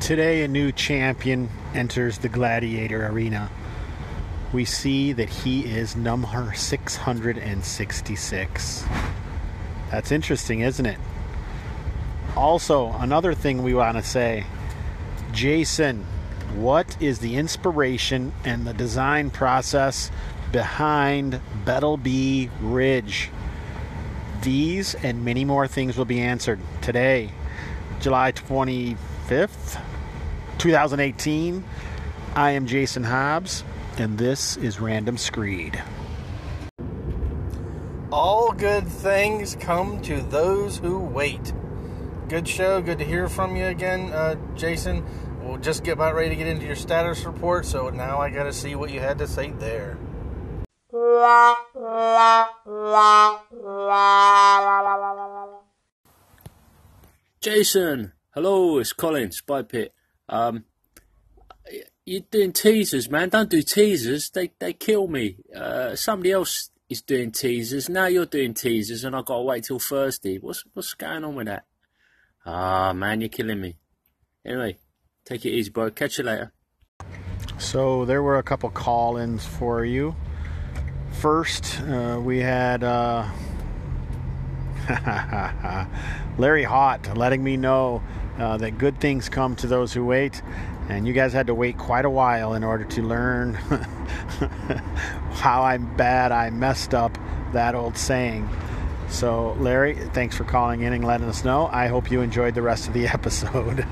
Today, a new champion enters the Gladiator Arena. We see that he is number 666. That's interesting, isn't it? Also, another thing we want to say Jason, what is the inspiration and the design process behind Bettleby Ridge? These and many more things will be answered today, July 25th, 2018. I am Jason Hobbs, and this is Random Screed. All good things come to those who wait. Good show. Good to hear from you again, uh, Jason. We'll just get about ready to get into your status report, so now I got to see what you had to say there. Jason, hello, it's Colin, Spy Pit. Um, you're doing teasers, man. Don't do teasers. They they kill me. Uh, somebody else is doing teasers. Now you're doing teasers, and I've got to wait till Thursday. What's what's going on with that? Ah, man, you're killing me. Anyway, take it easy, bro. Catch you later. So there were a couple call-ins for you. First, uh, we had uh, Larry Hott letting me know uh, that good things come to those who wait, and you guys had to wait quite a while in order to learn how I'm bad I messed up that old saying. So, Larry, thanks for calling in and letting us know. I hope you enjoyed the rest of the episode.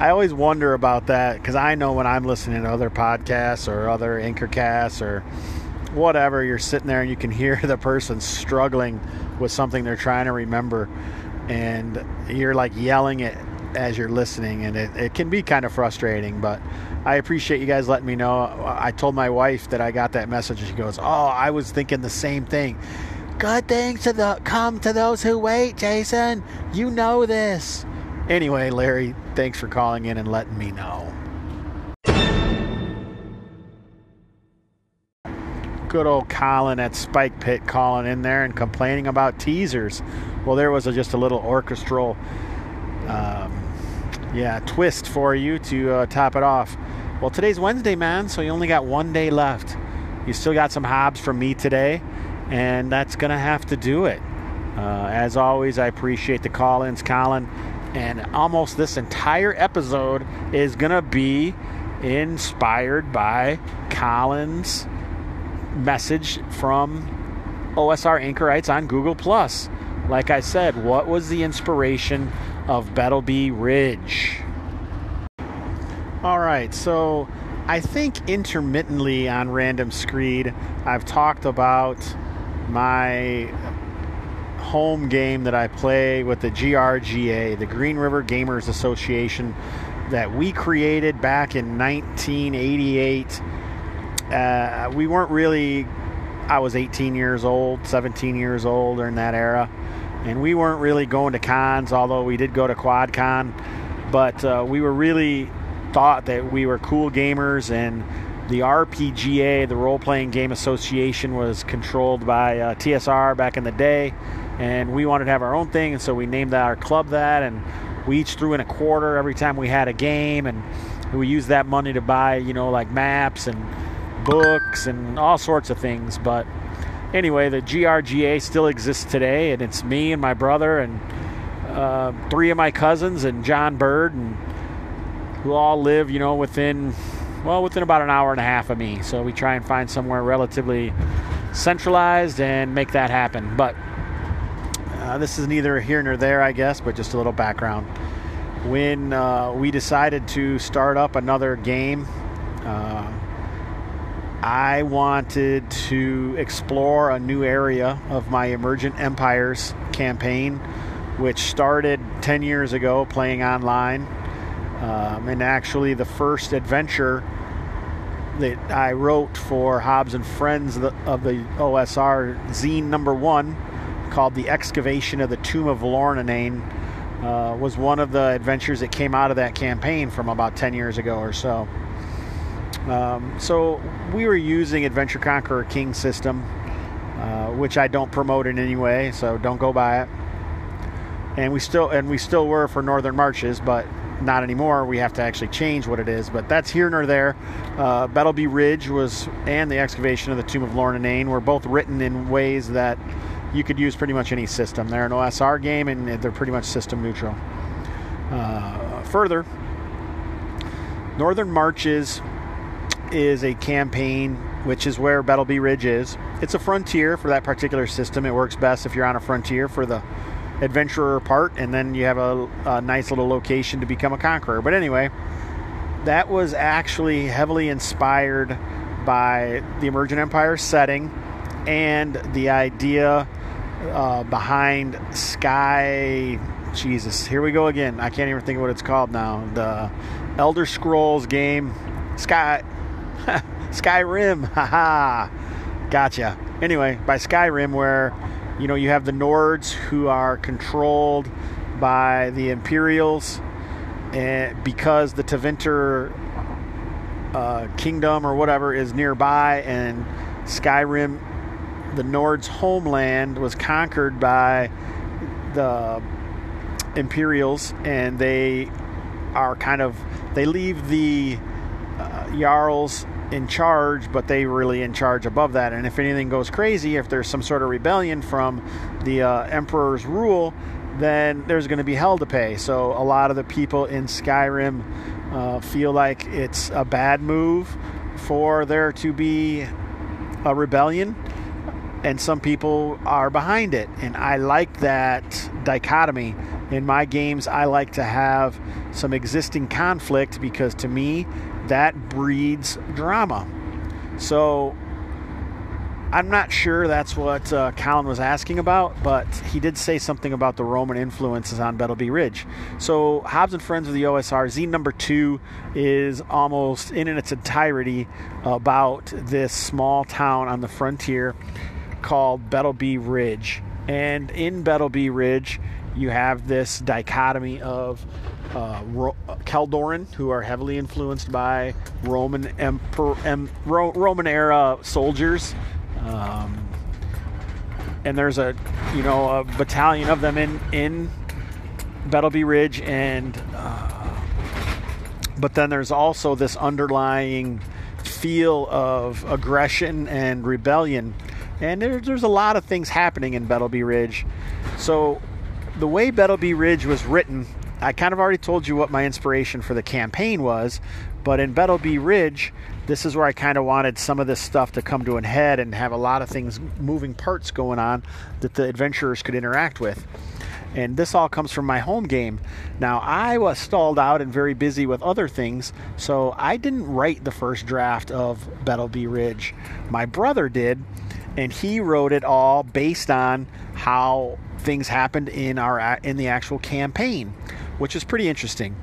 I always wonder about that because I know when I'm listening to other podcasts or other anchorcasts or whatever, you're sitting there and you can hear the person struggling with something they're trying to remember, and you're like yelling it as you're listening, and it, it can be kind of frustrating. But I appreciate you guys letting me know. I told my wife that I got that message, and she goes, "Oh, I was thinking the same thing." Good things to the come to those who wait, Jason. You know this. Anyway, Larry, thanks for calling in and letting me know. Good old Colin at Spike Pit calling in there and complaining about teasers. Well, there was a, just a little orchestral, um, yeah, twist for you to uh, top it off. Well, today's Wednesday, man, so you only got one day left. You still got some Hobbs from me today, and that's going to have to do it. Uh, as always, I appreciate the call ins, Colin. And almost this entire episode is going to be inspired by Colin's message from OSR Anchorites on Google Plus. Like I said, what was the inspiration of Bettleby Ridge? All right, so I think intermittently on Random Screed, I've talked about my home game that I play with the GRGA, the Green River Gamers Association, that we created back in 1988. Uh, we weren't really, I was 18 years old, 17 years old during that era, and we weren't really going to cons, although we did go to QuadCon. But uh, we were really thought that we were cool gamers and the RPGA, the Role Playing Game Association, was controlled by uh, TSR back in the day, and we wanted to have our own thing, and so we named our club that, and we each threw in a quarter every time we had a game, and we used that money to buy, you know, like maps and books and all sorts of things. But anyway, the GRGA still exists today, and it's me and my brother and uh, three of my cousins and John Bird, and who all live, you know, within well, within about an hour and a half of me. So we try and find somewhere relatively centralized and make that happen. But uh, this is neither here nor there, I guess, but just a little background. When uh, we decided to start up another game, uh, I wanted to explore a new area of my Emergent Empires campaign, which started 10 years ago playing online. Um, and actually, the first adventure that I wrote for Hobbs and Friends of the, OSR zine number one, called The Excavation of the Tomb of Lornanane, uh, was one of the adventures that came out of that campaign from about 10 years ago or so. Um, so we were using Adventure Conqueror King system, uh, which I don't promote in any way, so don't go by it. And we still and we still were for Northern Marches, but not anymore. We have to actually change what it is, but that's here nor there. Uh, Battleby Ridge was, and the excavation of the Tomb of Lorna were both written in ways that you could use pretty much any system. They're an OSR game, and they're pretty much system neutral. Uh, further, Northern Marches is a campaign, which is where Battleby Ridge is. It's a frontier for that particular system. It works best if you're on a frontier for the adventurer part, and then you have a, a nice little location to become a conqueror. But anyway, that was actually heavily inspired by the Emergent Empire setting and the idea uh, behind Sky. Jesus, here we go again. I can't even think of what it's called now. The Elder Scrolls game, Sky Skyrim. Haha. gotcha. Anyway, by Skyrim, where you know you have the Nords who are controlled by the Imperials, and because the Tevinter uh, kingdom or whatever is nearby, and Skyrim, the Nords' homeland, was conquered by the Imperials, and they are kind of they leave the uh, Jarls in charge, but they really in charge above that. And if anything goes crazy, if there's some sort of rebellion from the uh, Emperor's rule, then there's going to be hell to pay. So a lot of the people in Skyrim uh, feel like it's a bad move for there to be a rebellion, and some people are behind it. And I like that dichotomy. In my games, I like to have some existing conflict because to me, that breeds drama. So I'm not sure that's what uh, Colin was asking about, but he did say something about the Roman influences on Battleby Ridge. So Hobbs and Friends of the OSR, Z number two is almost in its entirety about this small town on the frontier called Battleby Ridge. And in Battleby Ridge, you have this dichotomy of uh, Ro- Caldoran, who are heavily influenced by Roman Emperor, em, Ro- Roman era soldiers. Um, and there's a, you know, a battalion of them in in Battleby Ridge, and uh, but then there's also this underlying feel of aggression and rebellion, and there, there's a lot of things happening in Battleby Ridge. So the way Battleby Ridge was written I kind of already told you what my inspiration for the campaign was, but in Battleby Ridge, this is where I kind of wanted some of this stuff to come to an head and have a lot of things, moving parts going on that the adventurers could interact with. And this all comes from my home game. Now, I was stalled out and very busy with other things, so I didn't write the first draft of Battleby Ridge. My brother did, and he wrote it all based on how things happened in our in the actual campaign which is pretty interesting.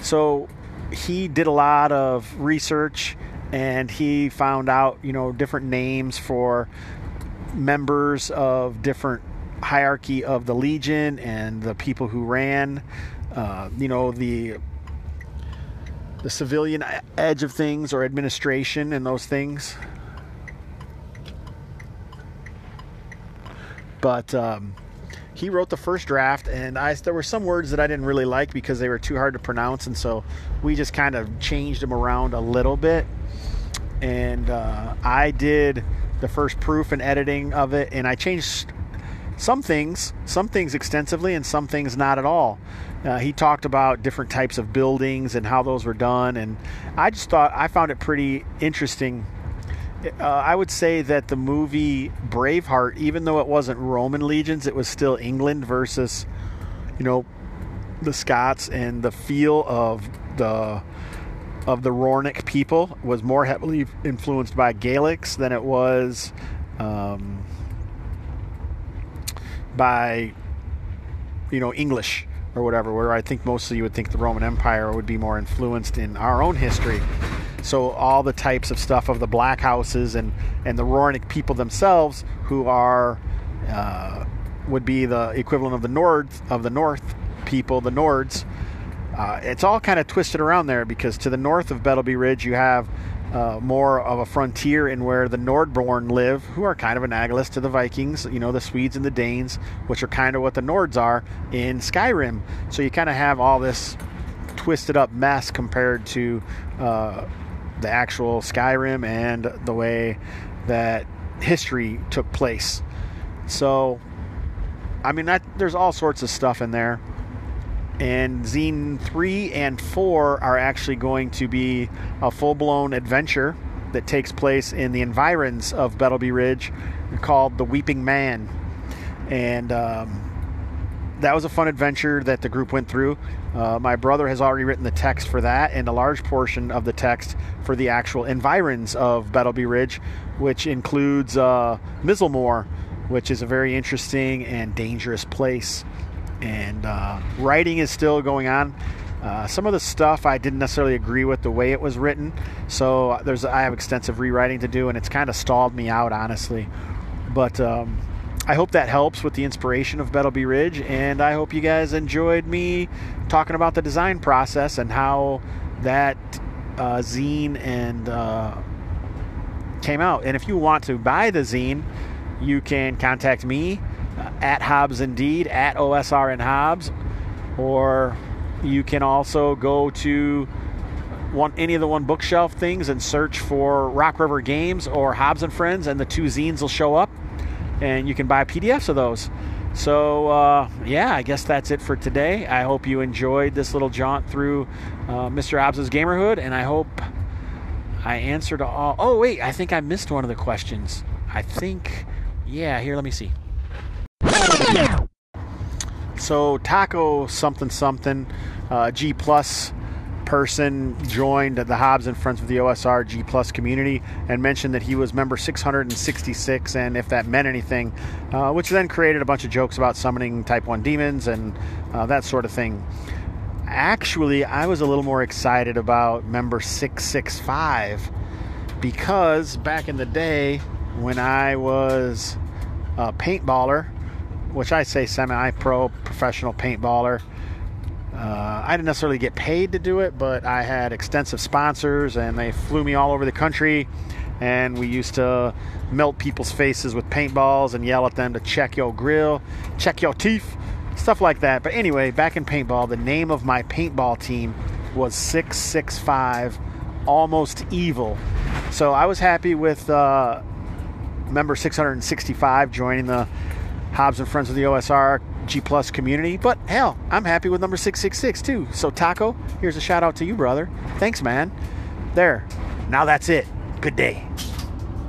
So he did a lot of research and he found out, you know, different names for members of different hierarchy of the legion and the people who ran, uh, you know, the the civilian edge of things or administration and those things. But um, he wrote the first draft, and I there were some words that I didn't really like because they were too hard to pronounce, and so we just kind of changed them around a little bit. And uh, I did the first proof and editing of it, and I changed some things, some things extensively, and some things not at all. Uh, he talked about different types of buildings and how those were done, and I just thought I found it pretty interesting uh, I would say that the movie Braveheart, even though it wasn't Roman legions, it was still England versus, you know, the Scots, and the feel of the of the Rornick people was more heavily influenced by Gaelics than it was um, by, you know, English or whatever. Where I think mostly you would think the Roman Empire would be more influenced in our own history. So all the types of stuff of the black houses and and the Rornick people themselves, who are uh, would be the equivalent of the North of the North people, the Nords. Uh, it's all kind of twisted around there because to the north of Battleby Ridge you have uh, more of a frontier in where the Nordborn live, who are kind of analogous to the Vikings, you know, the Swedes and the Danes, which are kind of what the Nords are in Skyrim. So you kind of have all this twisted up mess compared to uh, the actual Skyrim and the way that history took place. So, I mean, that, there's all sorts of stuff in there. And Zine 3 and 4 are actually going to be a full blown adventure that takes place in the environs of Bettleby Ridge called The Weeping Man. And um, that was a fun adventure that the group went through. Uh, my brother has already written the text for that and a large portion of the text for the actual environs of Bettleby Ridge, which includes uh, Mizzlemore, which is a very interesting and dangerous place and uh, writing is still going on. Uh, some of the stuff I didn't necessarily agree with the way it was written, so there's I have extensive rewriting to do, and it's kind of stalled me out honestly. But um, I hope that helps with the inspiration of Bettleby Ridge, and I hope you guys enjoyed me talking about the design process and how that uh, zine and uh, came out. And if you want to buy the zine, you can contact me at Hobbs Indeed, at OSR and Hobbs, or you can also go to one any of the one bookshelf things and search for Rock River Games or Hobbs and Friends, and the two zines will show up, and you can buy PDFs of those. So uh, yeah, I guess that's it for today. I hope you enjoyed this little jaunt through uh, Mr. Hobbs's Gamerhood, and I hope I answered all. Oh wait, I think I missed one of the questions. I think, yeah. Here, let me see. So Taco something something uh, G plus person joined the Hobbs and Friends of the OSR G plus community and mentioned that he was member 666 and if that meant anything, uh, which then created a bunch of jokes about summoning Type 1 demons and uh, that sort of thing. Actually, I was a little more excited about member 665 because back in the day when I was a paintballer, which I say semi pro professional paintballer. Uh, I didn't necessarily get paid to do it, but I had extensive sponsors and they flew me all over the country. And we used to melt people's faces with paintballs and yell at them to check your grill, check your teeth, stuff like that. But anyway, back in paintball, the name of my paintball team was 665 Almost Evil. So I was happy with uh, member 665 joining the Hobbs and Friends of the OSR G Plus community. But hell, I'm happy with number 666 too. So, Taco, here's a shout out to you, brother. Thanks, man. There. Now that's it. Good day.